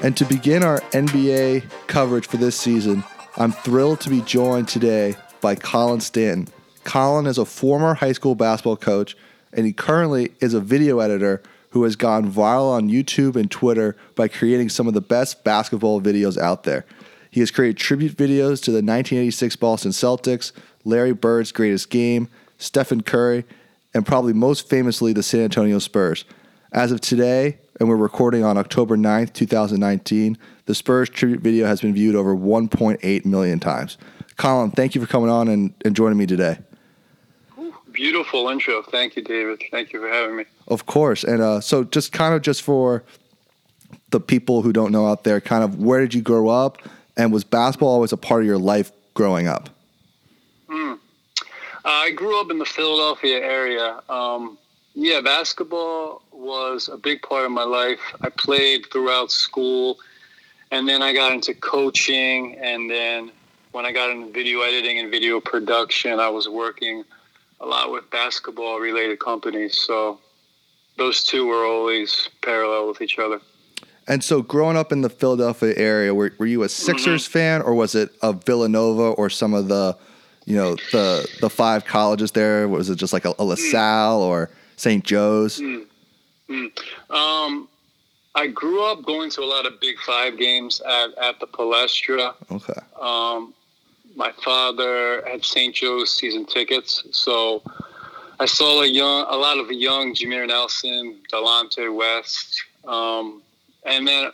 And to begin our NBA coverage for this season, I'm thrilled to be joined today by Colin Stanton. Colin is a former high school basketball coach, and he currently is a video editor who has gone viral on YouTube and Twitter by creating some of the best basketball videos out there. He has created tribute videos to the 1986 Boston Celtics, Larry Bird's greatest game, Stephen Curry, and probably most famously the San Antonio Spurs. As of today, and we're recording on October 9th, 2019, the Spurs tribute video has been viewed over 1.8 million times. Colin, thank you for coming on and, and joining me today. Beautiful intro. Thank you, David. Thank you for having me. Of course. And uh, so, just kind of just for the people who don't know out there, kind of where did you grow up? And was basketball always a part of your life growing up? Uh, I grew up in the Philadelphia area. Um, yeah, basketball was a big part of my life. I played throughout school, and then I got into coaching. And then when I got into video editing and video production, I was working a lot with basketball related companies. So those two were always parallel with each other. And so, growing up in the Philadelphia area, were, were you a Sixers mm-hmm. fan, or was it a Villanova, or some of the, you know, the the five colleges there? Was it just like a, a LaSalle or St. Joe's? Mm. Mm. Um, I grew up going to a lot of Big Five games at, at the Palestra. Okay. Um, my father had St. Joe's season tickets, so I saw a young, a lot of young Jameer Nelson, Delonte West, um, and then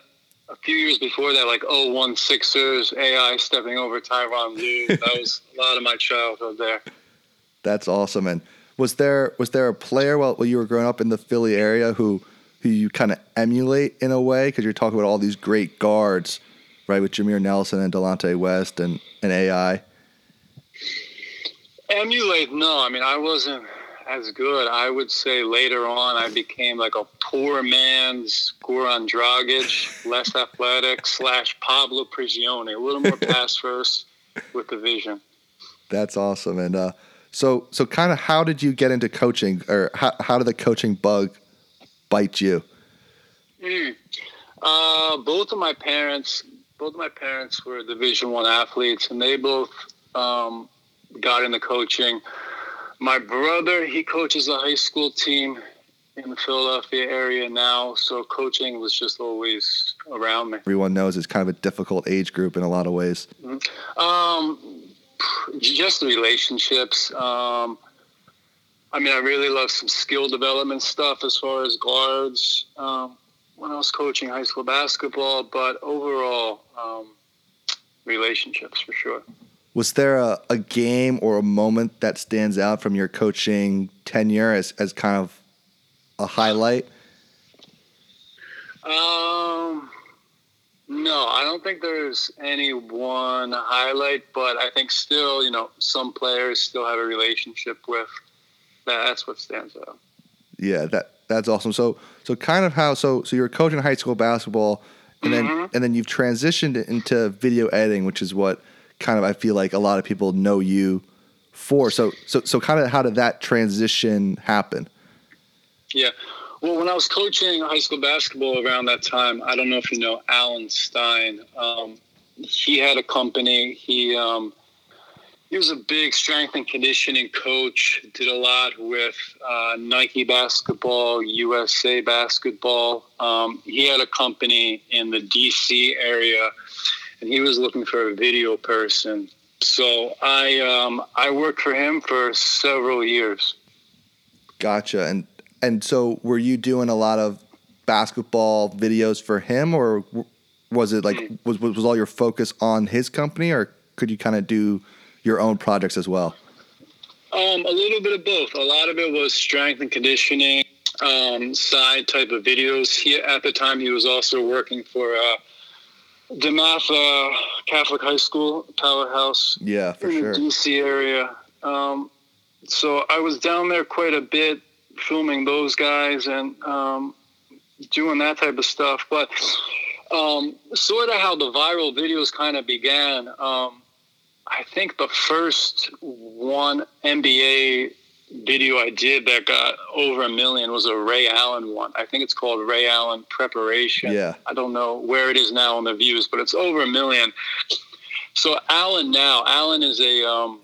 a few years before that, like 01 Sixers, AI stepping over Tyronn Lue. that was a lot of my childhood there. That's awesome. And was there was there a player while, while you were growing up in the Philly area who who you kind of emulate in a way? Because you're talking about all these great guards, right? With Jameer Nelson and Delonte West and, and AI. Emulate? No, I mean I wasn't as good. I would say later on I became like a poor man's Goran Dragic, less athletic slash Pablo Prigioni, a little more pass first with the vision. That's awesome, and uh, so, so kind of how did you get into coaching, or how, how did the coaching bug bite you? Mm. Uh, both of my parents, both of my parents were Division One athletes, and they both um, got into coaching. My brother, he coaches a high school team in the Philadelphia area now, so coaching was just always around me. Everyone knows it's kind of a difficult age group in a lot of ways. Mm-hmm. Um, just the relationships. Um, I mean, I really love some skill development stuff as far as guards um, when I was coaching high school basketball, but overall, um, relationships for sure. Was there a, a game or a moment that stands out from your coaching tenure as, as kind of a highlight? Um, no, I don't think there's any one highlight, but I think still, you know, some players still have a relationship with. That's what stands out. Yeah, that that's awesome. So so kind of how so so you're coaching high school basketball, and mm-hmm. then and then you've transitioned into video editing, which is what kind of I feel like a lot of people know you for. So so so kind of how did that transition happen? Yeah. Well, when I was coaching high school basketball around that time, I don't know if you know Alan Stein. Um, he had a company. He um, he was a big strength and conditioning coach. Did a lot with uh, Nike basketball, USA basketball. Um, he had a company in the DC area, and he was looking for a video person. So I um, I worked for him for several years. Gotcha. And and so, were you doing a lot of basketball videos for him, or was it like was was all your focus on his company, or could you kind of do your own projects as well? Um, a little bit of both. A lot of it was strength and conditioning um, side type of videos. He at the time he was also working for uh, DeMatha Catholic High School powerhouse. Yeah, for in sure. The DC area. Um, so I was down there quite a bit filming those guys and um, doing that type of stuff. But um, sort of how the viral videos kind of began. Um, I think the first one NBA video I did that got over a million was a Ray Allen one. I think it's called Ray Allen Preparation. Yeah. I don't know where it is now on the views, but it's over a million. So Alan now, Alan is a um,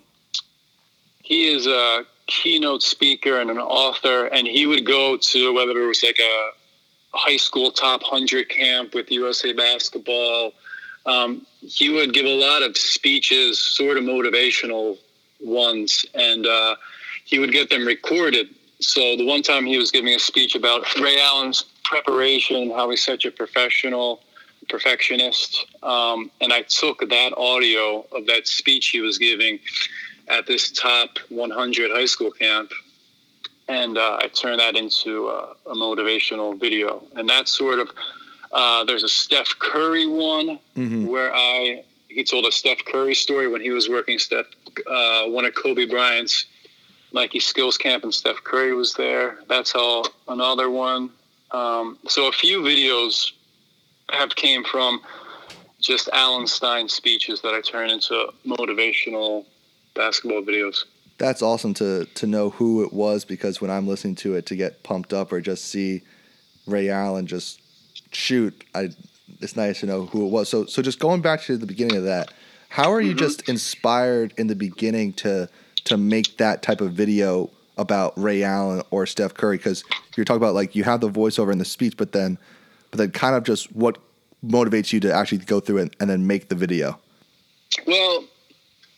he is a keynote speaker and an author, and he would go to whether it was like a high school top hundred camp with USA basketball. Um, he would give a lot of speeches, sort of motivational ones, and uh, he would get them recorded. So the one time he was giving a speech about Ray Allen's preparation, how he's such a professional perfectionist, um, and I took that audio of that speech he was giving at this top 100 high school camp, and uh, I turned that into a, a, motivational video. And that's sort of uh, there's a Steph Curry one mm-hmm. where I he told a Steph Curry story when he was working Steph uh, one of Kobe Bryant's Nike Skills Camp, and Steph Curry was there. That's all another one. Um, so a few videos have came from just Alan Stein speeches that I turn into motivational basketball videos. That's awesome to to know who it was because when I'm listening to it to get pumped up or just see Ray Allen just shoot, I it's nice to know who it was. So so just going back to the beginning of that, how are you mm-hmm. just inspired in the beginning to to make that type of video about Ray Allen or Steph Curry? Because you're talking about like you have the voiceover and the speech, but then but then kind of just what motivates you to actually go through it and then make the video? Well,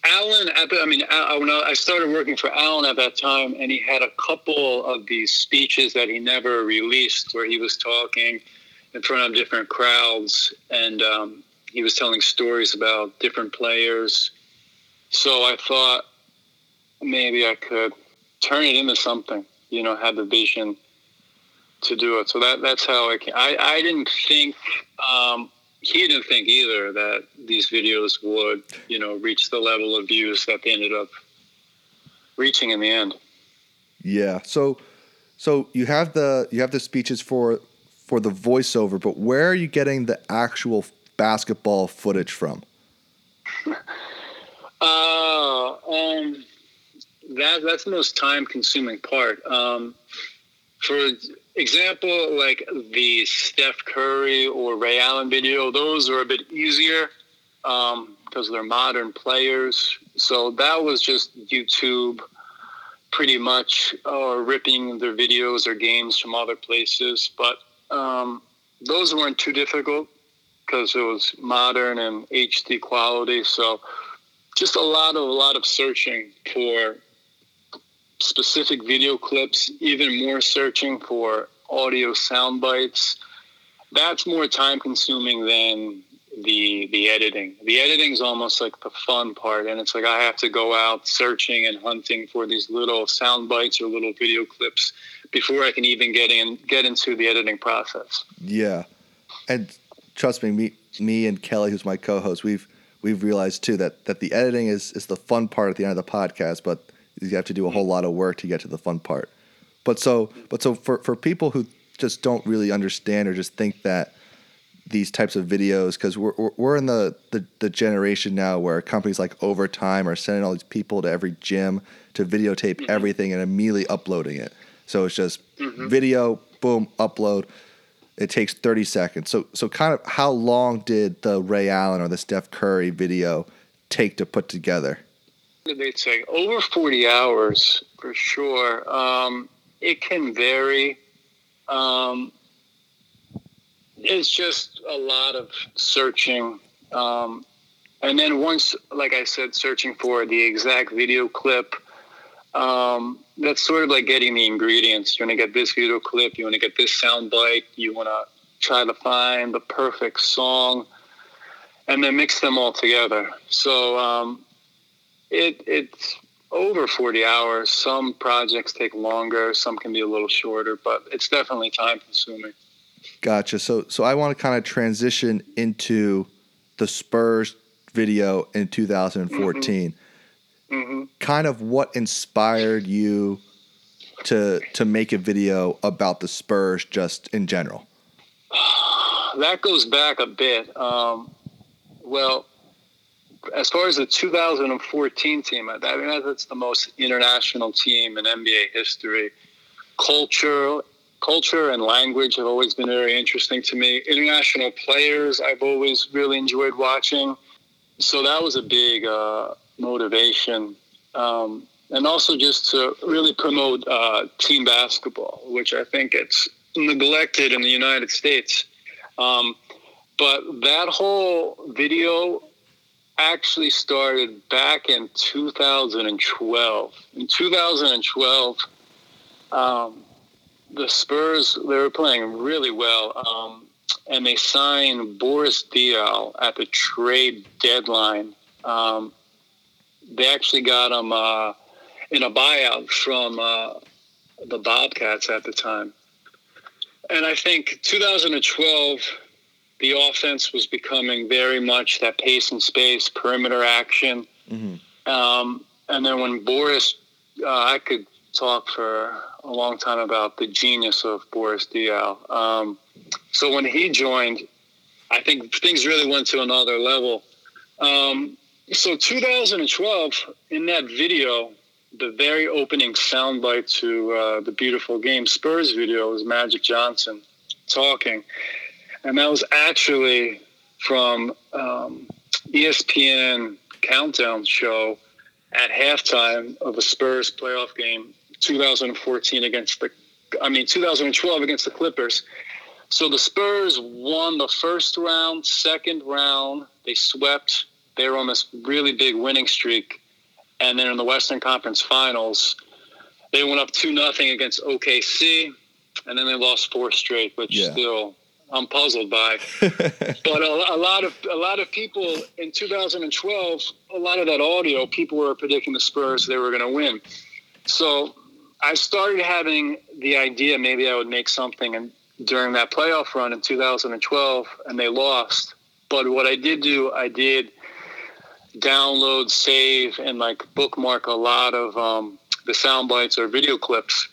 Alan, I mean, I started working for Alan at that time, and he had a couple of these speeches that he never released where he was talking in front of different crowds and um, he was telling stories about different players. So I thought maybe I could turn it into something, you know, have the vision to do it. So that that's how I came. I, I didn't think um, he didn't think either that these videos would, you know, reach the level of views that they ended up reaching in the end. Yeah. So so you have the you have the speeches for for the voiceover, but where are you getting the actual basketball footage from? uh, um, that that's the most time consuming part. Um, for example, like the Steph Curry or Ray Allen video, those are a bit easier um, because they're modern players. So that was just YouTube pretty much uh, ripping their videos or games from other places. But um, those weren't too difficult because it was modern and HD quality. So just a lot of a lot of searching for specific video clips, even more searching for audio sound bites. That's more time consuming than the the editing. The editing is almost like the fun part, and it's like I have to go out searching and hunting for these little sound bites or little video clips before I can even get in get into the editing process. Yeah, and trust me, me me and Kelly, who's my co-host, we've we've realized too that that the editing is is the fun part at the end of the podcast, but you have to do a whole lot of work to get to the fun part. But so, but so for for people who just don't really understand or just think that these types of videos, because we're we're in the, the the generation now where companies like Overtime are sending all these people to every gym to videotape mm-hmm. everything and immediately uploading it. So it's just mm-hmm. video, boom, upload. It takes 30 seconds. So so kind of how long did the Ray Allen or the Steph Curry video take to put together? They'd say over 40 hours for sure. Um, it can vary. Um, it's just a lot of searching. Um, and then once, like I said, searching for the exact video clip, um, that's sort of like getting the ingredients. You want to get this video clip, you want to get this sound bite, you want to try to find the perfect song, and then mix them all together. So um, it it's over 40 hours. Some projects take longer, some can be a little shorter, but it's definitely time consuming. Gotcha. So so I want to kind of transition into the Spurs video in 2014. Mm-hmm. Mm-hmm. Kind of what inspired you to to make a video about the Spurs just in general? That goes back a bit. Um, well, as far as the 2014 team, I mean that's the most international team in NBA history. Culture, culture, and language have always been very interesting to me. International players, I've always really enjoyed watching. So that was a big uh, motivation, um, and also just to really promote uh, team basketball, which I think it's neglected in the United States. Um, but that whole video actually started back in 2012. In 2012, um, the Spurs they were playing really well, um, and they signed Boris Diaw at the trade deadline. Um, they actually got him uh, in a buyout from uh, the Bobcats at the time, and I think 2012 the offense was becoming very much that pace and space perimeter action. Mm-hmm. Um, and then when Boris, uh, I could talk for a long time about the genius of Boris Diaw. Um, so when he joined, I think things really went to another level. Um, so 2012, in that video, the very opening soundbite to uh, the beautiful game Spurs video was Magic Johnson talking and that was actually from um, ESPN Countdown show at halftime of a Spurs playoff game, 2014 against the, I mean 2012 against the Clippers. So the Spurs won the first round, second round, they swept. They were on this really big winning streak, and then in the Western Conference Finals, they went up two nothing against OKC, and then they lost four straight, but yeah. still I'm puzzled by. but a, a, lot of a lot of people in 2012, a lot of that audio, people were predicting the Spurs they were going to win. So I started having the idea maybe I would make something and during that playoff run in 2012, and they lost. But what I did do, I did download, save, and like bookmark a lot of um, the sound bites or video clips.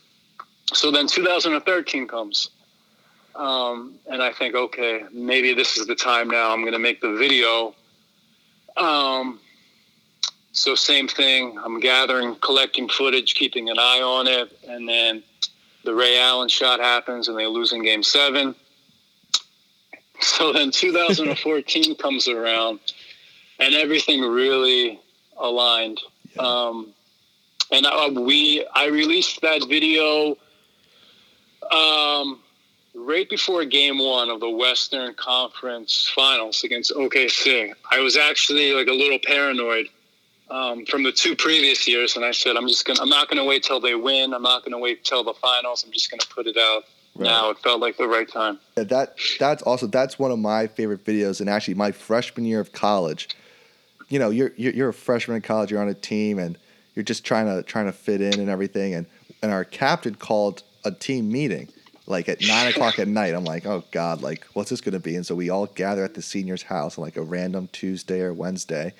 So then 2013 comes um, and I think, okay, maybe this is the time now. I'm going to make the video. Um, so same thing. I'm gathering, collecting footage, keeping an eye on it, and then the Ray Allen shot happens, and they lose in Game Seven. So then 2014 comes around, and everything really aligned. Yeah. Um, and I, we, I released that video. Um, right before game one of the Western Conference Finals against OKC, I was actually like a little paranoid um, from the two previous years, and I said, I'm just gonna, I'm not gonna wait till they win. I'm not gonna wait till the finals. I'm just gonna put it out. Right. Now it felt like the right time. Yeah, that that's also that's one of my favorite videos, and actually my freshman year of college. You know, you're you're, you're a freshman in college. You're on a team, and you're just trying to trying to fit in and everything. And and our captain called a team meeting like at nine o'clock at night. I'm like, oh God, like what's this gonna be? And so we all gather at the senior's house on like a random Tuesday or Wednesday,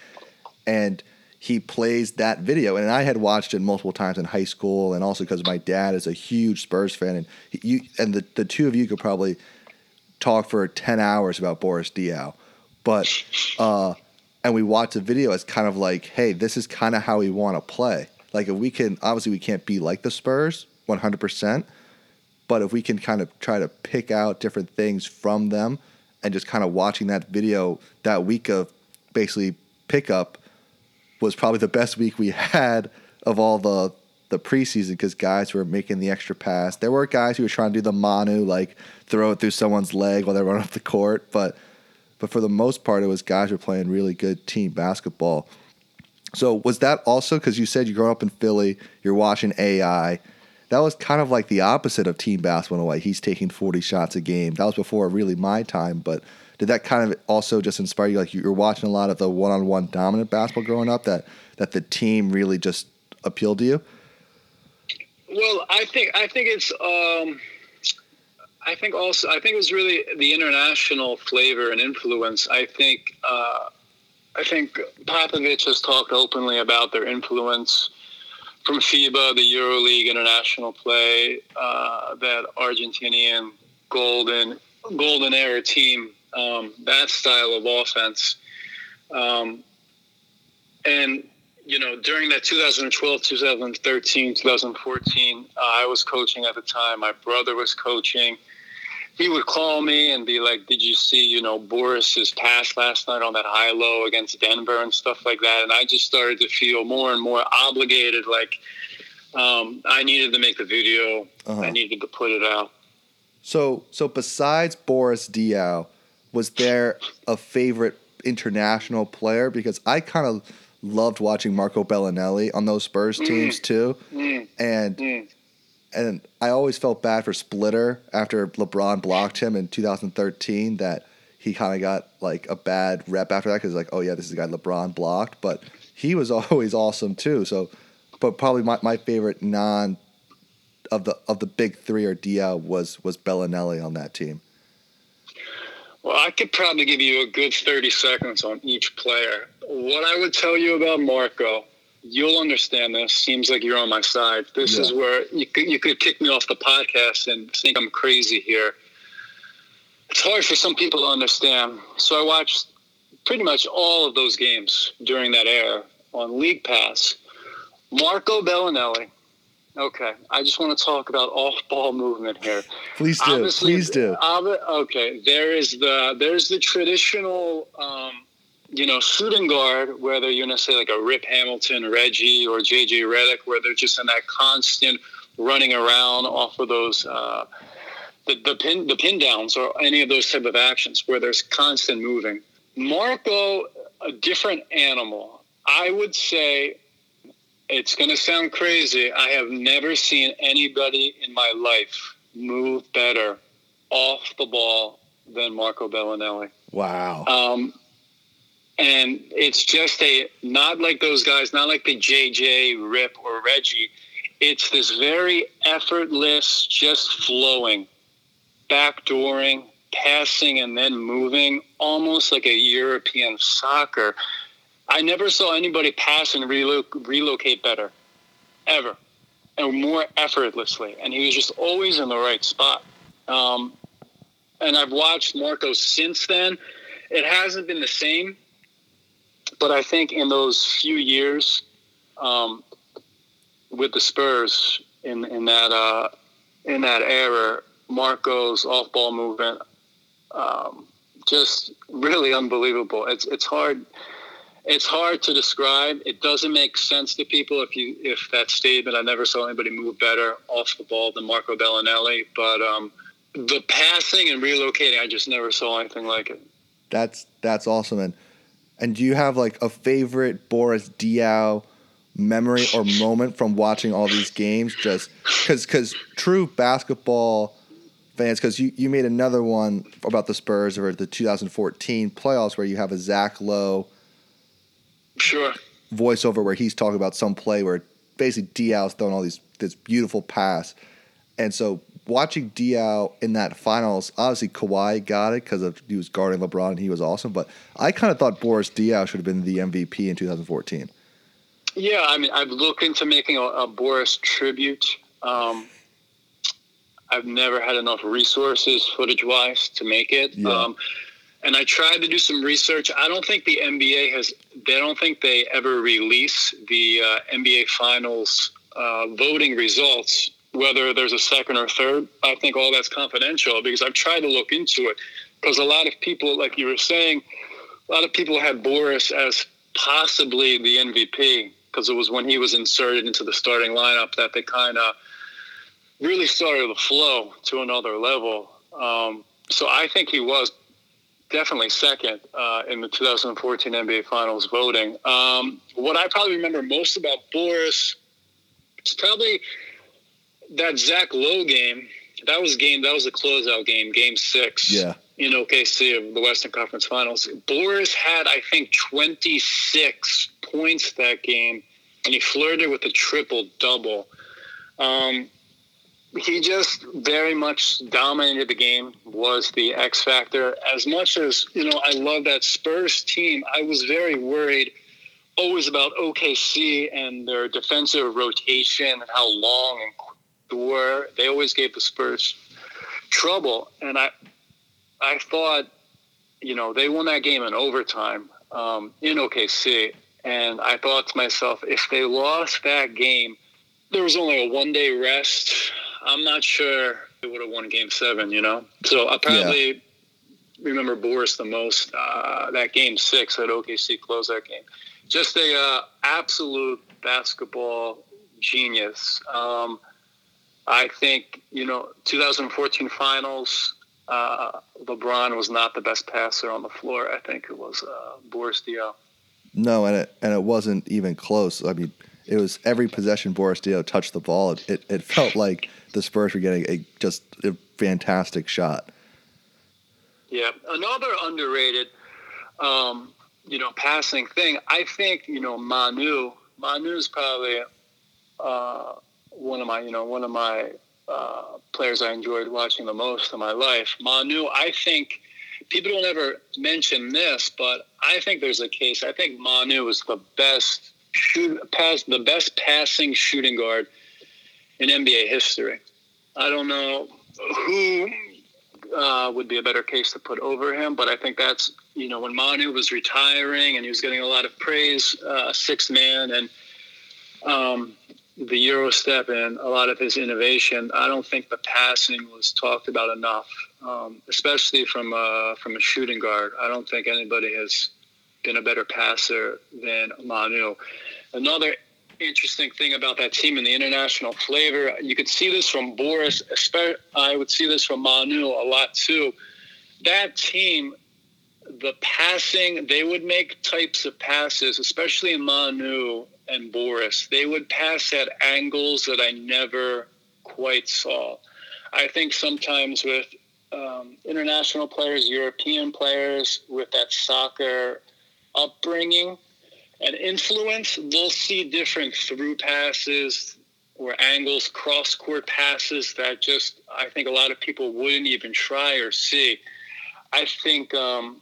and he plays that video. And I had watched it multiple times in high school, and also because my dad is a huge Spurs fan, and you and the the two of you could probably talk for ten hours about Boris Diaw, but uh, and we watched the video as kind of like, hey, this is kind of how we want to play. Like if we can, obviously we can't be like the Spurs 100 percent but if we can kind of try to pick out different things from them and just kind of watching that video that week of basically pickup was probably the best week we had of all the the preseason because guys were making the extra pass. There were guys who were trying to do the Manu, like throw it through someone's leg while they run off the court, but but for the most part, it was guys were playing really good team basketball. So was that also because you said you grew up in Philly, you're watching AI, that was kind of like the opposite of team basketball in a way. He's taking 40 shots a game. That was before really my time, but did that kind of also just inspire you? Like you're watching a lot of the one-on-one dominant basketball growing up. That that the team really just appealed to you. Well, I think I think it's. Um, I think also I think it was really the international flavor and influence. I think uh, I think Popovich has talked openly about their influence from FIBA, the EuroLeague international play, uh, that Argentinian golden golden era team, um, that style of offense. Um, and you know, during that 2012, 2013, 2014, uh, I was coaching at the time. My brother was coaching. He would call me and be like, "Did you see, you know, Boris's pass last night on that high low against Denver and stuff like that?" And I just started to feel more and more obligated, like um, I needed to make the video. Uh-huh. I needed to put it out. So, so besides Boris Diaw, was there a favorite international player? Because I kind of loved watching Marco Belinelli on those Spurs mm. teams too, mm. and mm. And I always felt bad for Splitter after LeBron blocked him in 2013 that he kind of got like a bad rep after that because like oh yeah this is the guy LeBron blocked, but he was always awesome too. So, but probably my, my favorite non of the of the big three or Diaw was was Belinelli on that team. Well, I could probably give you a good 30 seconds on each player. What I would tell you about Marco, you'll understand this. Seems like you're on my side. This yeah. is where you could, you could kick me off the podcast and think I'm crazy here. It's hard for some people to understand. So I watched pretty much all of those games during that era on League Pass. Marco Belinelli Okay, I just want to talk about off-ball movement here. Please do. Obviously, Please do. okay, there is the there's the traditional, um, you know, shooting guard, whether you're gonna say like a Rip Hamilton, Reggie, or JJ Redick, where they're just in that constant running around off of those. Uh, the, the pin the pin downs or any of those type of actions where there's constant moving. Marco, a different animal. I would say it's going to sound crazy. I have never seen anybody in my life move better off the ball than Marco Belinelli. Wow. Um, and it's just a not like those guys, not like the JJ, Rip, or Reggie. It's this very effortless, just flowing, backdooring, passing, and then moving, almost like a European soccer. I never saw anybody pass and relo- relocate better, ever, and more effortlessly. And he was just always in the right spot. Um, and I've watched Marco since then. It hasn't been the same, but I think in those few years um, with the Spurs in in that uh, in that era, Marco's off ball movement um, just really unbelievable. It's it's hard it's hard to describe. It doesn't make sense to people if you if that statement. I never saw anybody move better off the ball than Marco Belinelli, but um, the passing and relocating, I just never saw anything like it. That's that's awesome. And and do you have like a favorite Boris Diaw memory or moment from watching all these games? Just because because true basketball fans, because you, you made another one about the Spurs or the 2014 playoffs where you have a Zach Lowe sure voiceover where he's talking about some play where basically Diaw's throwing all these this beautiful pass, and so watching Diaw in that finals, obviously Kawhi got it because he was guarding LeBron and he was awesome. But I kind of thought Boris Diaw should have been the MVP in 2014. Yeah, I mean, I've looked into making a, a Boris tribute. Um, I've never had enough resources, footage wise, to make it. Yeah. Um, and I tried to do some research. I don't think the NBA has. They don't think they ever release the uh, NBA Finals uh, voting results, whether there's a second or third. I think all that's confidential because I've tried to look into it. Because a lot of people, like you were saying, a lot of people had Boris as possibly the MVP because it was when he was inserted into the starting lineup that they kind of really started to flow to another level. Um, so I think he was definitely second uh, in the 2014 NBA Finals voting. Um, what I probably remember most about Boris is probably that Zach Lowe game. That was game. That was a closeout game, Game Six. Yeah. In OKC of the Western Conference Finals, Boris had I think 26 points that game, and he flirted with a triple double. Um, he just very much dominated the game, was the X factor. As much as, you know, I love that Spurs team, I was very worried always about OKC and their defensive rotation and how long and were. They always gave the Spurs trouble. And I I thought, you know, they won that game in overtime um, in OKC. And I thought to myself, if they lost that game, there was only a one day rest. I'm not sure they would have won game seven, you know? So I probably yeah. remember Boris the most. Uh, that game six that OKC closed that game. Just a uh, absolute basketball genius. Um, I think, you know, 2014 finals, uh, LeBron was not the best passer on the floor. I think it was uh, Boris Diaw. No, and it and it wasn't even close. I mean, it was every possession Boris Diaw touched the ball. It, it, it felt like the Spurs were getting a just a fantastic shot. Yeah, another underrated, um, you know, passing thing. I think you know Manu. Manu is probably uh, one of my, you know, one of my uh, players I enjoyed watching the most in my life. Manu, I think people don't ever mention this, but I think there's a case. I think Manu was the best shoot pass, the best passing shooting guard in NBA history. I don't know who uh, would be a better case to put over him, but I think that's you know when Manu was retiring and he was getting a lot of praise, uh, six man, and um, the Euro step and a lot of his innovation, I don't think the passing was talked about enough, um, especially from a, from a shooting guard. I don't think anybody has been a better passer than Manu. Another interesting thing about that team and the international flavor, you could see this from Boris. I would see this from Manu a lot too. That team, the passing, they would make types of passes, especially in Manu and Boris, they would pass at angles that I never quite saw. I think sometimes with um, international players, European players with that soccer upbringing and influence, they'll see different through passes or angles, cross court passes that just I think a lot of people wouldn't even try or see. I think um,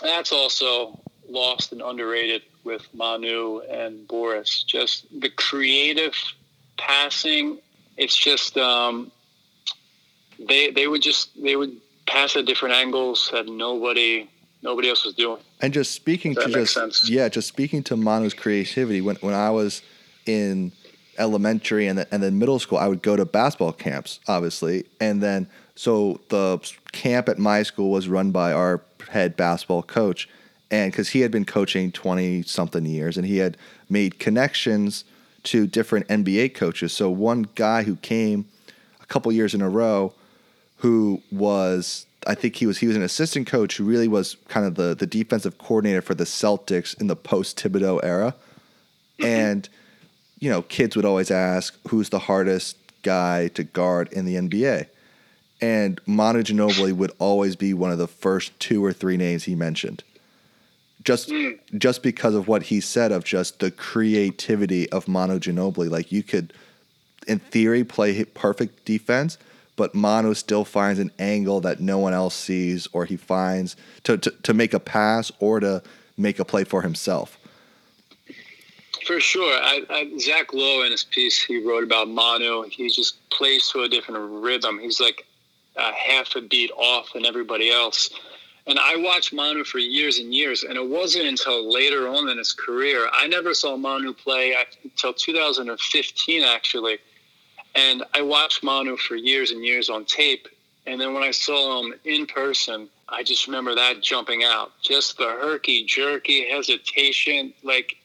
that's also lost and underrated with Manu and Boris. Just the creative passing. It's just um, they they would just they would pass at different angles that nobody nobody else was doing. And just speaking to just sense? yeah, just speaking to Manu's creativity. When when I was in elementary and then, and then middle school, I would go to basketball camps, obviously, and then so the camp at my school was run by our head basketball coach, and because he had been coaching 20 something years and he had made connections to different NBA coaches. So one guy who came a couple years in a row who was I think he was he was an assistant coach who really was kind of the the defensive coordinator for the Celtics in the post Thibodeau era. And you know, kids would always ask who's the hardest guy to guard in the NBA. And Manu Ginobili would always be one of the first two or three names he mentioned just mm. just because of what he said of just the creativity of Manu Ginobili. Like you could, in theory, play perfect defense, but Manu still finds an angle that no one else sees, or he finds to, to, to make a pass or to make a play for himself. For sure. I, I, Zach Lowe, in his piece he wrote about Manu, he just plays to a different rhythm. He's like a half a beat off than everybody else. And I watched Manu for years and years, and it wasn't until later on in his career. I never saw Manu play until 2015, actually. And I watched Manu for years and years on tape. And then when I saw him in person, I just remember that jumping out. Just the herky jerky hesitation. Like,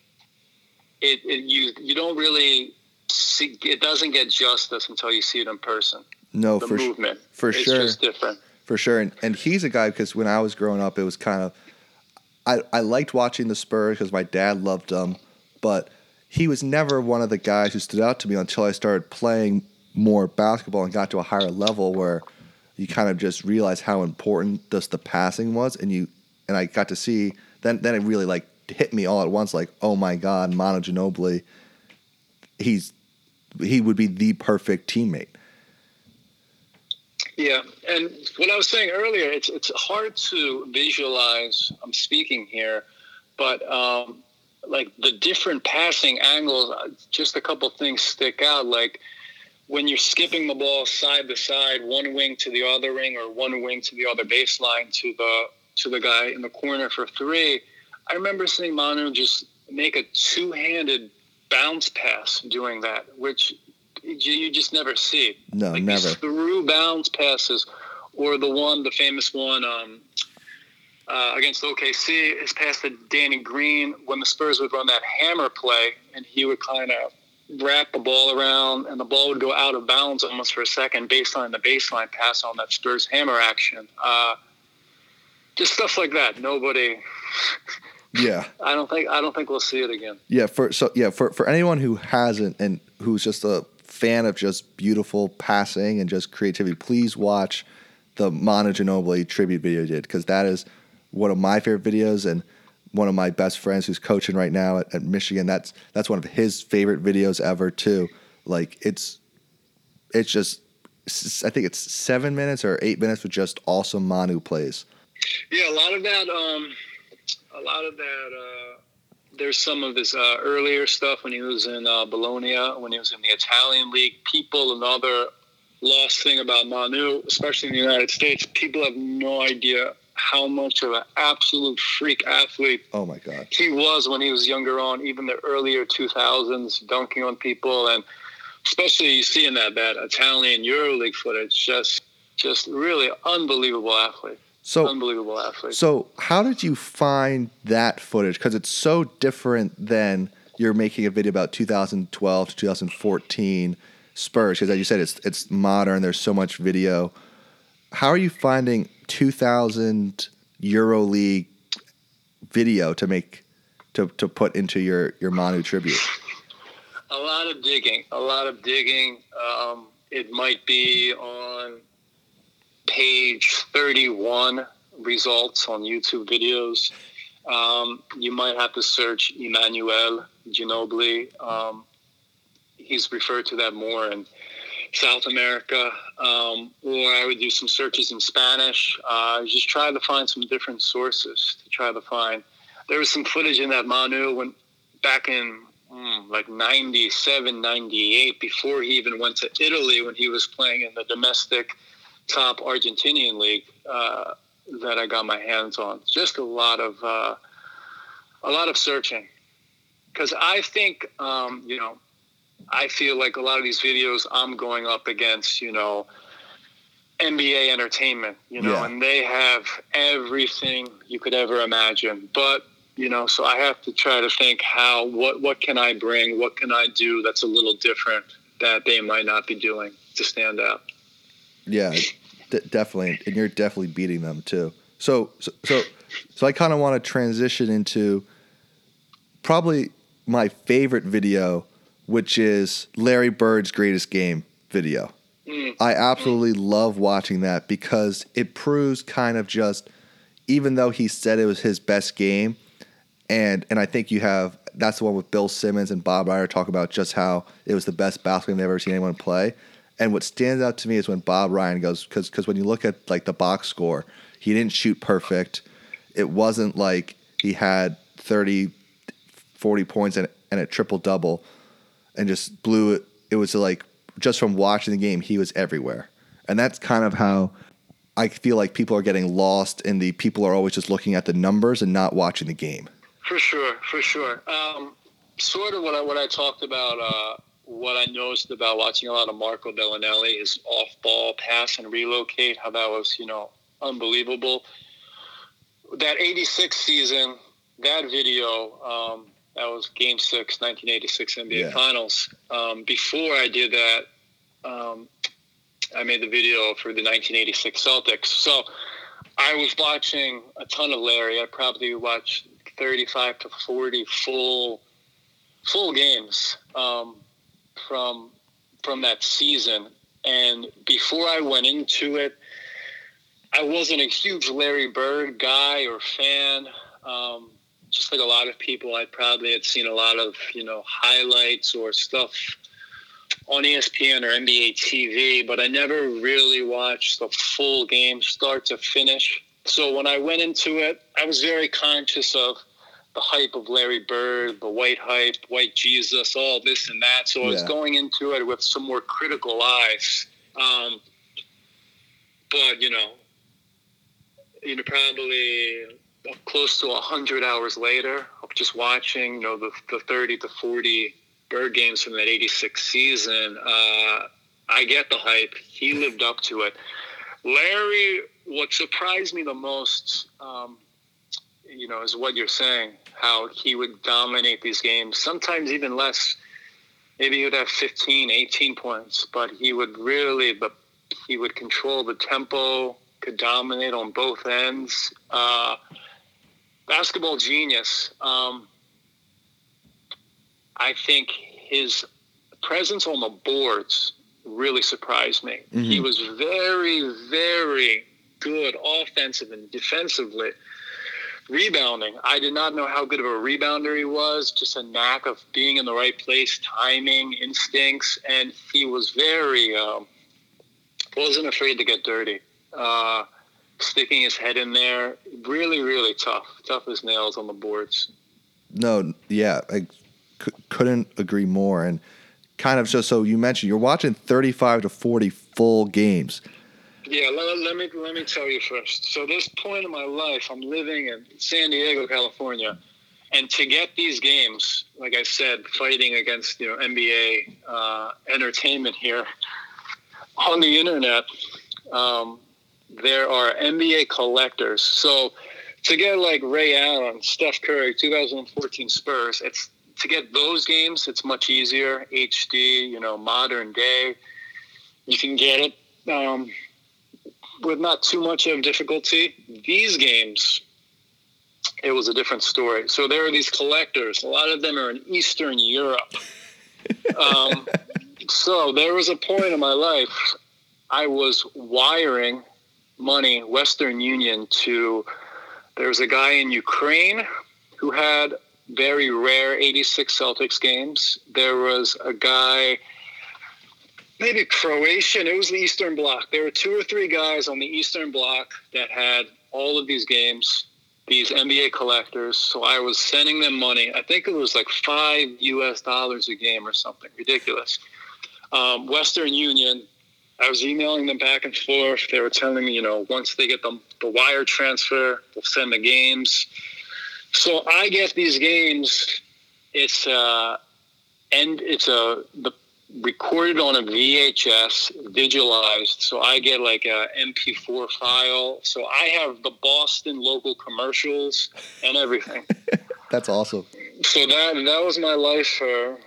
it, it you, you don't really see, it doesn't get justice until you see it in person. No, the for movement. For it's sure. It's just different for sure. And and he's a guy because when I was growing up, it was kind of I I liked watching the Spurs because my dad loved them, but he was never one of the guys who stood out to me until I started playing more basketball and got to a higher level where you kind of just realize how important just the passing was, and you and I got to see then then it really like hit me all at once like oh my god, Manu Ginobili, he's he would be the perfect teammate. Yeah, and what I was saying earlier, it's it's hard to visualize. I'm speaking here, but um, like the different passing angles, uh, just a couple things stick out. Like when you're skipping the ball side to side, one wing to the other wing, or one wing to the other baseline to the to the guy in the corner for three. I remember seeing Manu just make a two-handed bounce pass doing that, which you just never see. No, like never. Through bounce passes, or the one, the famous one um, uh, against OKC, is passed to Danny Green when the Spurs would run that hammer play, and he would kind of wrap the ball around, and the ball would go out of bounds almost for a second based on the baseline pass on that Spurs hammer action. Uh, just stuff like that. Nobody. Yeah. I don't think I don't think we'll see it again. Yeah, for so yeah, for for anyone who hasn't and who's just a fan of just beautiful passing and just creativity, please watch the Manu Ginobili tribute video did because that is one of my favorite videos and one of my best friends who's coaching right now at, at Michigan. That's that's one of his favorite videos ever too. Like it's it's just I think it's seven minutes or eight minutes with just awesome Manu plays. Yeah, a lot of that. Um, a lot of that. Uh, there's some of his uh, earlier stuff when he was in uh, Bologna, when he was in the Italian league. People, another lost thing about Manu, especially in the United States, people have no idea how much of an absolute freak athlete Oh my god. he was when he was younger on, even the earlier 2000s, dunking on people, and especially you see in that that Italian EuroLeague footage, just just really unbelievable athlete, So unbelievable athlete. So, how did you find that footage? Because it's so different than you're making a video about 2012 to 2014 Spurs. Because as you said, it's it's modern. There's so much video. How are you finding 2000 EuroLeague video to make to, to put into your your Manu tribute? A lot of digging, a lot of digging. Um, it might be on page 31 results on YouTube videos. Um, you might have to search Emmanuel Ginobili. Um, he's referred to that more in South America. Um, or I would do some searches in Spanish. Uh, just try to find some different sources to try to find. There was some footage in that Manu when back in mm, like 97, 98, before he even went to Italy when he was playing in the domestic top Argentinian league uh, that I got my hands on. Just a lot of uh, a lot of searching because I think um, you know I feel like a lot of these videos I'm going up against you know NBA entertainment you know Yeah. and they have everything you could ever imagine but you know so I have to try to think how what what can I bring what can I do that's a little different that they might not be doing to stand out. Yeah, d- definitely, and you're definitely beating them too. So, so, so, so I kind of want to transition into probably my favorite video, which is Larry Bird's greatest game video. Mm. I absolutely love watching that because it proves kind of just, even though he said it was his best game, and and I think you have that's the one with Bill Simmons and Bob Ryan talk about just how it was the best basketball game they've ever seen anyone play. And what stands out to me is when Bob Ryan goes because because when you look at like the box score, he didn't shoot perfect. It wasn't like he had 30, 40 points and, and a triple double and just blew it. It was like just from watching the game, he was everywhere. And that's kind of how I feel like people are getting lost in the people are always just looking at the numbers and not watching the game. For sure, for sure. Um, sort of what I what I talked about, uh, what I noticed about watching a lot of Marco Belinelli, is off-ball pass and relocate, how that was, you know, unbelievable. That '86 season, that video, um, that was Game Six, 1986 NBA Yeah. Finals. Um, before I did that, um, I made the video for the 1986 Celtics. So I was watching a ton of Larry. I probably watched 35 to 40 full full games um, from from that season. And before I went into it, I wasn't a huge Larry Bird guy or fan. Um, just like a lot of people, I probably had seen a lot of you know highlights or stuff on ESPN or NBA TV, but I never really watched the full game start to finish. So when I went into it, I was very conscious of the hype of Larry Bird, the white hype, white Jesus, all this and that. So I was going into it with some more critical eyes. Um, but you know, you know, probably close to 100 hours later of just watching, you know, the, the 30 to 40 bird games from that 86 season, uh, I get the hype. He lived up to it. Larry, what surprised me the most, um, you know, is what you're saying, how he would dominate these games, sometimes even less. Maybe he would have 15, 18 points, but he would really, but he would control the tempo, could dominate on both ends. Uh, basketball genius. Um, I think his presence on the boards really surprised me. Mm-hmm. He was very, very good offensive and defensively. Rebounding, I did not know how good of a rebounder he was. Just a knack of being in the right place, timing, instincts, and he was very um, wasn't afraid to get dirty. Uh, sticking his head in there, really, really tough, tough as nails on the boards. No, yeah, I c- couldn't agree more. And kind of just so you mentioned you're watching 35 to 40 full games. Yeah, let, let, me let me tell you first. So this point in my life, I'm living in San Diego, California, and to get these games, like I said, fighting against you know NBA uh, entertainment here on the internet, um, there are NBA collectors. So to get like Ray Allen, Steph Curry, 2014 Spurs, it's to get those games, it's much easier. HD, you know, modern day, you can get it um, with not too much of difficulty. These games, it was a different story. So there are these collectors. A lot of them are in Eastern Europe. Um, so there was a point in my life I was wiring money, Western Union, to. There was a guy in Ukraine who had very rare 86 Celtics games. There was a guy, maybe Croatian, it was the Eastern Bloc. There were two or three guys on the Eastern Bloc that had all of these games, these NBA collectors. So I was sending them money. I think it was like five US dollars a game or something ridiculous. Um, Western Union, I was emailing them back and forth. They were telling me, you know, once they get the, the wire transfer, they'll send the games. So I get these games. It's uh, and it's a the recorded on a VHS, visualized. So I get like a MP4 file. So I have the Boston local commercials and everything. That's awesome. So that that was my life for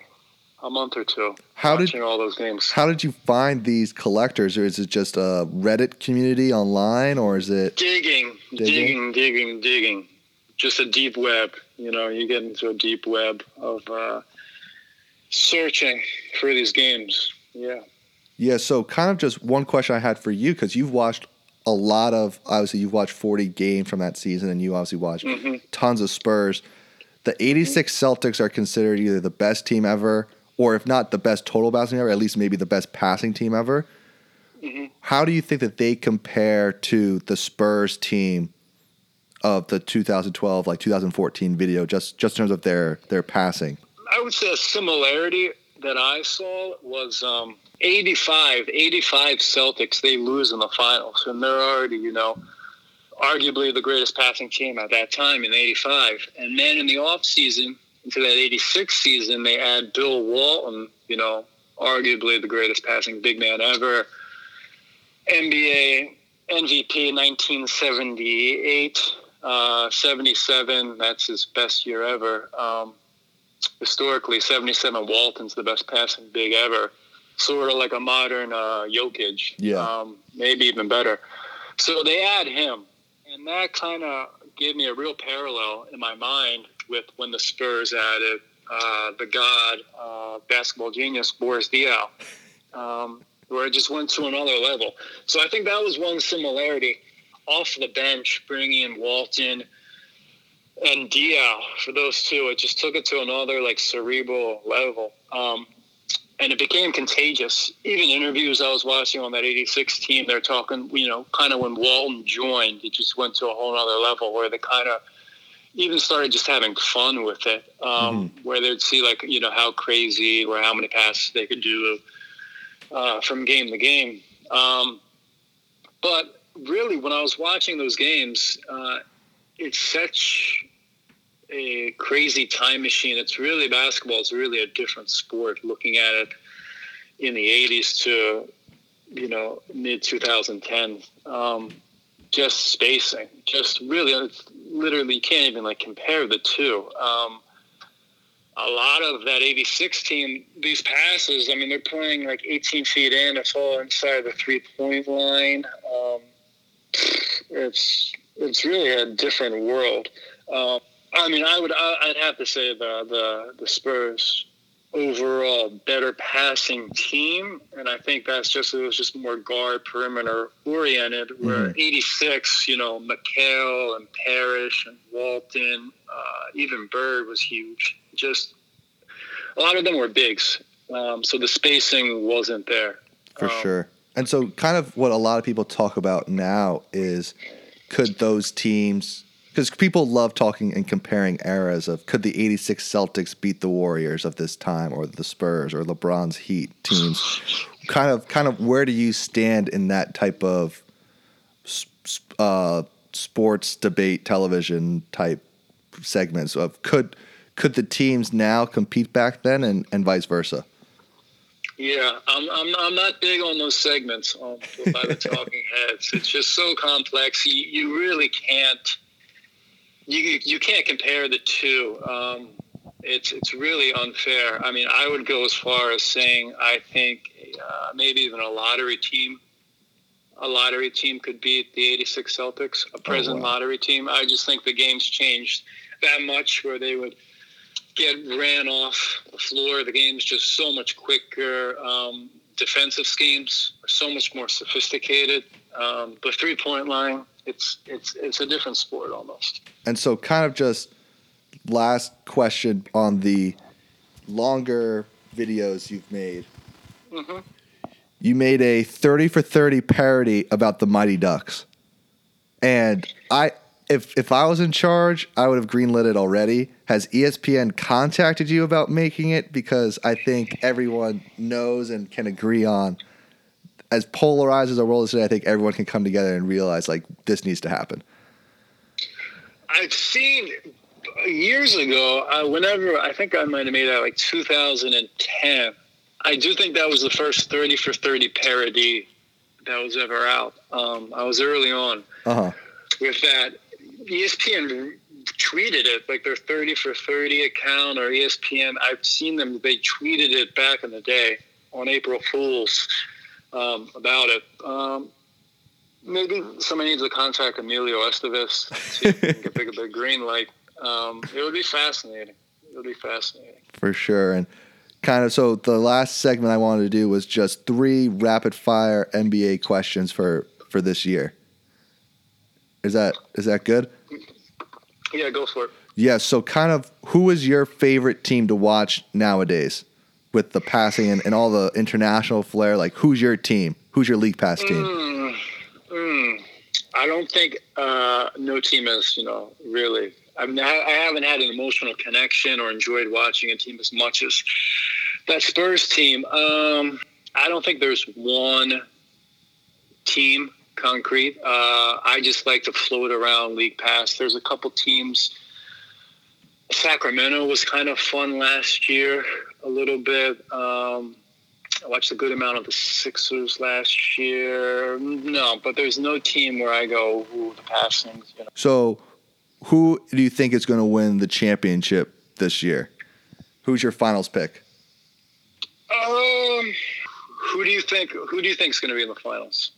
a month or two. How did all those games? How did you find these collectors, or is it just a Reddit community online, or is it digging, digging, digging, digging? digging just a deep web. You know, you get into a deep web of uh, searching for these games. Yeah. Yeah. So, kind of just one question I had for you because you've watched a lot of obviously you've watched 40 games from that season, and you obviously watched mm-hmm. tons of Spurs. The 86 mm-hmm. Celtics are considered either the best team ever, or if not the best total passing ever, at least maybe the best passing team ever. Mm-hmm. How do you think that they compare to the Spurs team of the 2012 like 2014 video just just in terms of their their passing i would say a similarity that i saw was um 85 85 celtics they lose in the finals. And they're already you know arguably the greatest passing team at that time in 85 and then in the off season into that 86 season they add bill walton you know arguably the greatest passing big man ever. Nba mvp 1978 uh, 77, that's his best year ever. Um, historically, 77, Walton's the best passing big ever. Sort of like a modern uh, Jokic. Yeah. Um, maybe even better. So they add him. And that kind of gave me a real parallel in my mind with when the Spurs added uh, the god, uh, basketball genius, Boris Diaw, um, where it just went to another level. So I think that was one similarity off the bench, bringing in Walton and Diaw for those two. It just took it to another like cerebral level. Um, and it became contagious. Even interviews I was watching on that 86 team, they're talking, you know, kind of when Walton joined, it just went to a whole other level where they kind of even started just having fun with it, um, mm-hmm. where they'd see like, you know, how crazy or how many passes they could do uh, from game to game. Um, but really, when I was watching those games, uh, it's such a crazy time machine. It's really basketball. It's really a different sport. Looking at it in the '80s to you know mid 2010, um, just spacing, just really, it's literally, you can't even like compare the two. Um, a lot of that 86 team, these passes, I mean, they're playing like 18 feet in. It's all inside the three point line. Um, it's it's really a different world. Um, I mean, I would I'd have to say the the the Spurs overall better passing team, and I think that's just it was just more guard perimeter oriented. Where mm-hmm. '86, you know, McHale and Parish and Walton, uh, even Bird was huge. Just a lot of them were bigs, um, so the spacing wasn't there. For um, sure. And so, kind of what a lot of people talk about now is could those teams because people love talking and comparing eras of could the 86 Celtics beat the Warriors of this time or the Spurs or LeBron's Heat teams kind of kind of where do you stand in that type of uh, sports debate television type segments of could could the teams now compete back then and, and vice versa yeah, I'm, I'm, I'm not big on those segments um, by the talking heads. It's just so complex. You, you really can't you you can't compare the two. Um, it's it's really unfair. I mean, I would go as far as saying I think uh, maybe even a lottery team, a lottery team could beat the '86 Celtics, a present oh, wow. lottery team. I just think the game's changed that much where they would get ran off the floor. The game's just so much quicker. Um, defensive schemes are so much more sophisticated. Um, the three point line it's it's it's a different sport almost. And so, kind of just last question on the longer videos you've made. Mm-hmm. You made a thirty for thirty parody about the Mighty Ducks, and I. If, if I was in charge, I would have greenlit it already. Has ESPN contacted you about making it? Because I think everyone knows and can agree on as polarized as our world is today, I think everyone can come together and realize like this needs to happen. I've seen years ago, uh, whenever I think I might have made that like 2010. I do think that was the first 30 for 30 parody that was ever out. Um, I was early on uh-huh. with that. ESPN tweeted it like their 30 for 30 account or ESPN. I've seen them, they tweeted it back in the day on April Fools um, about it. Um, maybe somebody needs to contact Emilio Estevez to if we can get big, big green light. Um, it would be fascinating. It would be fascinating. For sure. And kind of so the last segment I wanted to do was just three rapid fire NBA questions for for this year. Is that is that good? Yeah, go for it. Yeah, so kind of who is your favorite team to watch nowadays? With the passing and, and all the international flair? Like, who's your team? Who's your league pass team? Mm, mm. I don't think uh, no team is, you know, really. I mean, I, haven't had an emotional connection or enjoyed watching a team as much as that Spurs team. Um, I don't think there's one team concrete. Uh, I just like to float around league pass. There's a couple teams. Sacramento was kind of fun last year a little bit. Um, I watched a good amount of the Sixers last year. No, but there's no team where I go, ooh, the passings. You know. So, who do you think is going to win the championship this year? Who's your finals pick? Um, who do you think? Who do you think is going to be in the finals?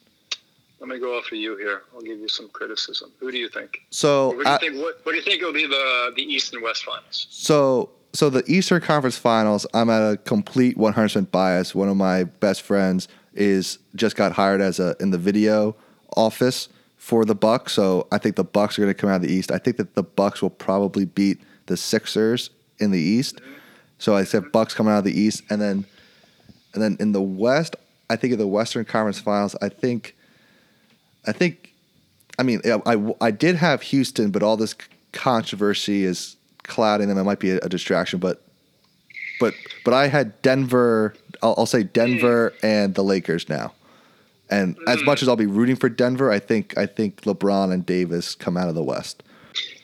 Let me go off of you here. I'll give you some criticism. Who do you think? So, what do you I, think? What, what do you think will be the the East and West finals? So so the Eastern Conference Finals, I'm at a complete 100% bias. One of my best friends is just got hired as a in the video office for the Bucks. So I think the Bucks are going to come out of the East. I think that the Bucks will probably beat the Sixers in the East. So I said Bucks coming out of the East, and then and then in the West, I think of the Western Conference Finals. I think, I think, I mean, I I did have Houston, but all this controversy is clouding them. It might be a, a distraction, but but but I had Denver. I'll, I'll say Denver mm. and the Lakers now. And mm. as much as I'll be rooting for Denver, I think I think LeBron and Davis come out of the West.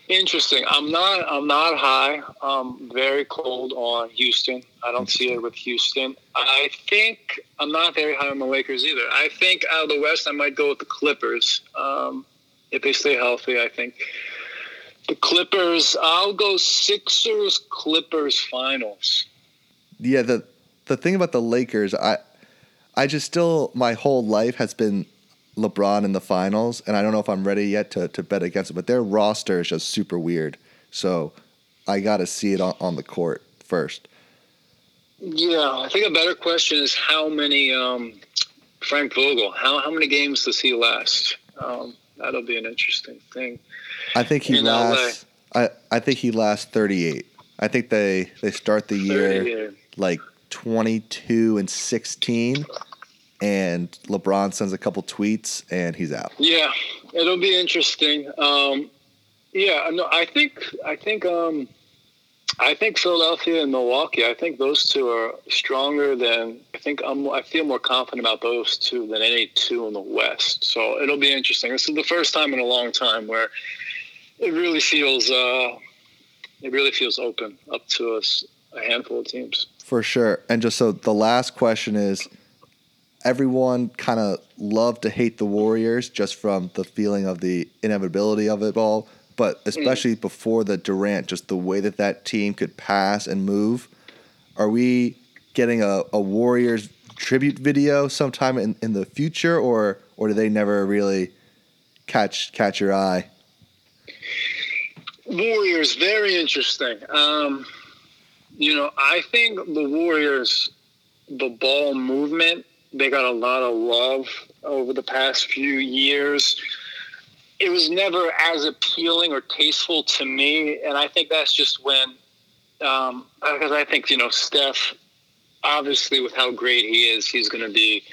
Interesting. I'm not. I'm not high. I'm very cold on Houston. I don't see it with Houston. I think I'm not very high on the Lakers either. I think out of the West, I might go with the Clippers um, if they stay healthy. I think the Clippers. I'll go Sixers Clippers finals. Yeah. The the thing about the Lakers, I I just still my whole life has been LeBron in the finals, and I don't know if I'm ready yet to, to bet against it. But their roster is just super weird, so I got to see it on, on the court first. Yeah, I think a better question is how many um, Frank Vogel? How how many games does he last? Um, that'll be an interesting thing. I think he in lasts. I, I think he lasts 38. I think they they start the year like 22 and 16 and LeBron sends a couple tweets and he's out. Yeah, it'll be interesting. Um, yeah, no, I think I think um, I think Philadelphia and Milwaukee. I think those two are stronger than I think. I'm, I feel more confident about those two than any two in the West. So it'll be interesting. This is the first time in a long time where it really feels uh, it really feels open up to us a handful of teams. For sure. And just so the last question is everyone kind of loved to hate the Warriors just from the feeling of the inevitability of it all, but especially mm. before the Durant, just the way that that team could pass and move. Are we getting a, a Warriors tribute video sometime in, in the future, or or do they never really catch catch your eye? Warriors, very interesting. Um, you know, I think the Warriors, the ball movement they got a lot of love over the past few years. It was never as appealing or tasteful to me, and I think that's just when, um, because I think you know Steph, obviously with how great he is, he's going to be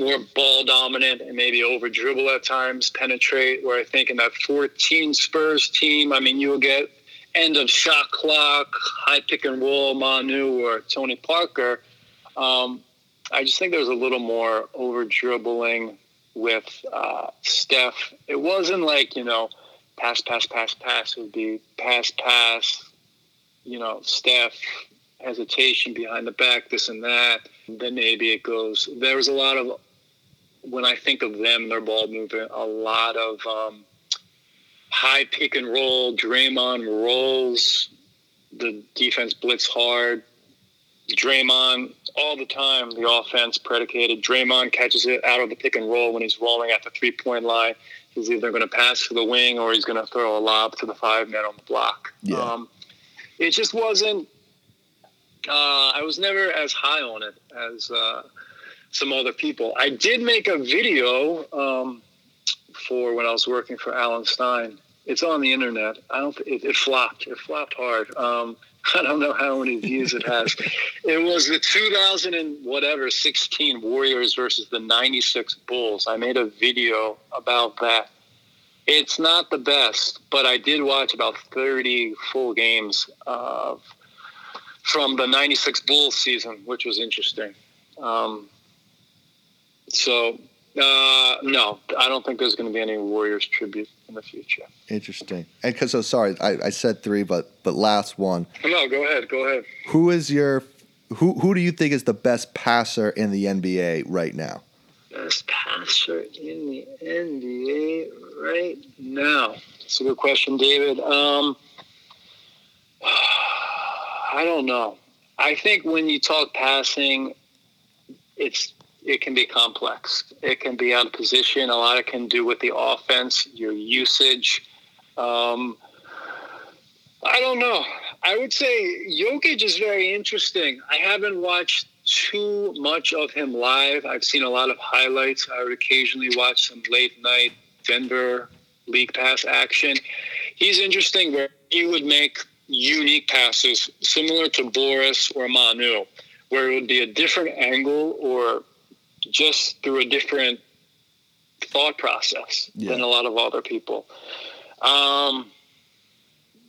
more ball dominant and maybe over dribble at times, penetrate. Where I think in that 14 Spurs team, I mean, you'll get end of shot clock, high pick and roll, Manu or Tony Parker. Um, I just think there was a little more over dribbling with uh, Steph. It wasn't like, you know, pass, pass, pass, pass. It would be pass, pass, you know, Steph, hesitation behind the back, this and that. Then maybe it goes. There was a lot of, when I think of them, their ball movement, a lot of um, high pick and roll, Draymond rolls, the defense blitz hard, Draymond all the time. The offense predicated. Draymond catches it out of the pick and roll when he's rolling at the three point line. He's either going to pass to the wing or he's going to throw a lob to the five man on the block. Yeah. Um, it just wasn't. Uh, I was never as high on it as uh, some other people. I did make a video um, for when I was working for Alan Stein. It's on the internet. I don't. It, it flopped. It flopped hard. Um, I don't know how many views it has. it was the 2000 and whatever 16 Warriors versus the 96 Bulls. I made a video about that. It's not the best, but I did watch about 30 full games of from the 96 Bulls season, which was interesting. Um, so uh, no, I don't think there's going to be any Warriors tribute in the future. Interesting. And because so sorry, I, I said three, but but last one. No, go ahead. Go ahead. Who is your who who do you think is the best passer in the NBA right now? Best passer in the NBA right now. That's a good question, David. Um, I don't know. I think when you talk passing, it's it can be complex. It can be out of position. A lot of can do with the offense, your usage. Um, I don't know. I would say Jokic is very interesting. I haven't watched too much of him live. I've seen a lot of highlights. I would occasionally watch some late night Denver league pass action. He's interesting where he would make unique passes similar to Boris or Manu, where it would be a different angle or just through a different thought process yeah. than a lot of other people. Um,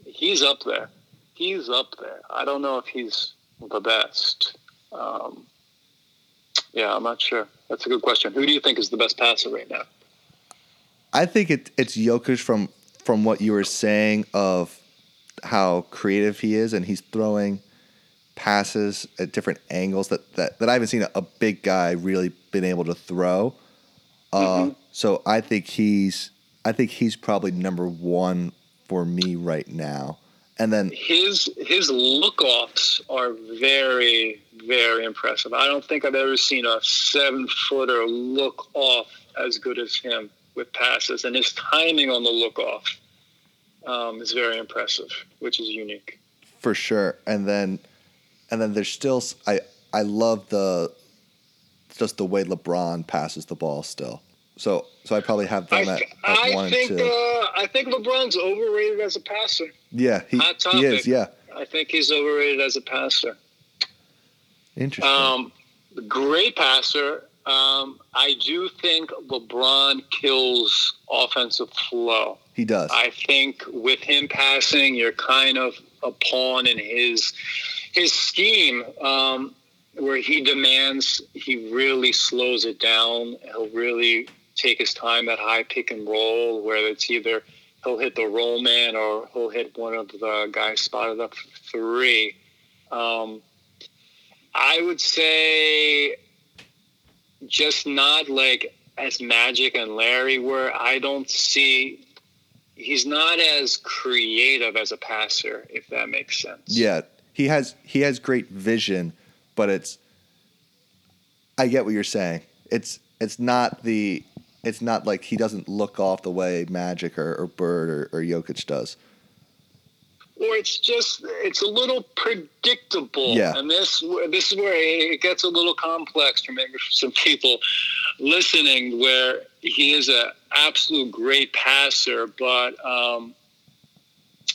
he's up there. He's up there. I don't know if he's the best. Um, yeah, I'm not sure. That's a good question. Who do you think is the best passer right now? I think it, it's Jokic from from what you were saying of how creative he is, and he's throwing passes at different angles that that, that I haven't seen a, a big guy really been able to throw. Uh, Mm-hmm. So I think he's I think he's probably number one for me right now. And then his his look offs are very very impressive. I don't think I've ever seen a seven footer look off as good as him with passes, and his timing on the look off um, is very impressive, which is unique. for sure. And then and then there's still I I love the just the way LeBron passes the ball still. So so I probably have I, them at, th- at I one think and two. uh, I think LeBron's overrated as a passer. yeah, he, he is. Yeah, I think he's overrated as a passer. interesting. Um, great passer. Um, I do think LeBron kills offensive flow. he does. I think with him passing, you're kind of a pawn in his his scheme, um, where he demands. He really slows it down. He'll really take his time at high pick and roll, where it's either he'll hit the roll man or he'll hit one of the guys spotted up three. Um, I would say just not like as Magic and Larry were. I don't see he's not as creative as a passer, if that makes sense. yeah, he has he has great vision, but it's I get what you're saying. It's it's not the it's not like he doesn't look off the way Magic or, or Bird or, or Jokic does. Or it's just it's a little predictable. Yeah. And this this is where it gets a little complex for maybe for some people listening, where he is an absolute great passer, but um,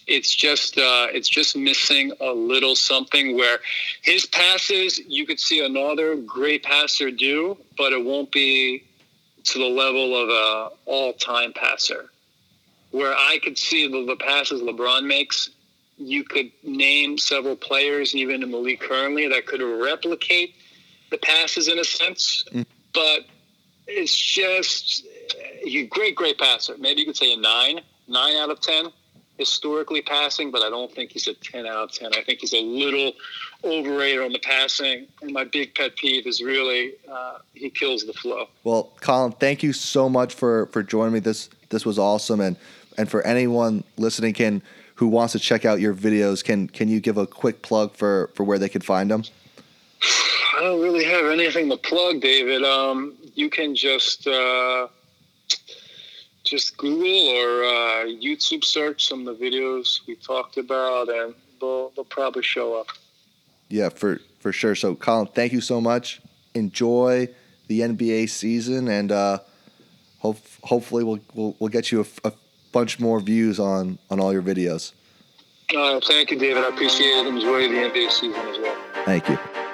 it's just uh, it's just missing a little something where his passes you could see another great passer do, but it won't be to the level of a all time passer. Where I could see the, the passes LeBron makes, you could name several players even in the league currently that could replicate the passes in a sense, but it's just he's a great, great passer. Maybe you could say a nine, nine out of ten historically passing, but I don't think he's a ten out of ten. I think he's a little overrated on the passing. And my big pet peeve is really uh, he kills the flow. Well, Colin, thank you so much for for joining me. This this was awesome, and and for anyone listening, can who wants to check out your videos, can can you give a quick plug for for where they can find them? I don't really have anything to plug, David. Um, you can just uh, just Google or uh, YouTube search some of the videos we talked about, and they'll, they'll probably show up. Yeah, for for sure. So, Colin, thank you so much. Enjoy the NBA season, and uh, hope hopefully we'll, we'll we'll get you a, a bunch more views on on all your videos. Uh, thank you, David. I appreciate it. Enjoy the NBA season as well. Thank you.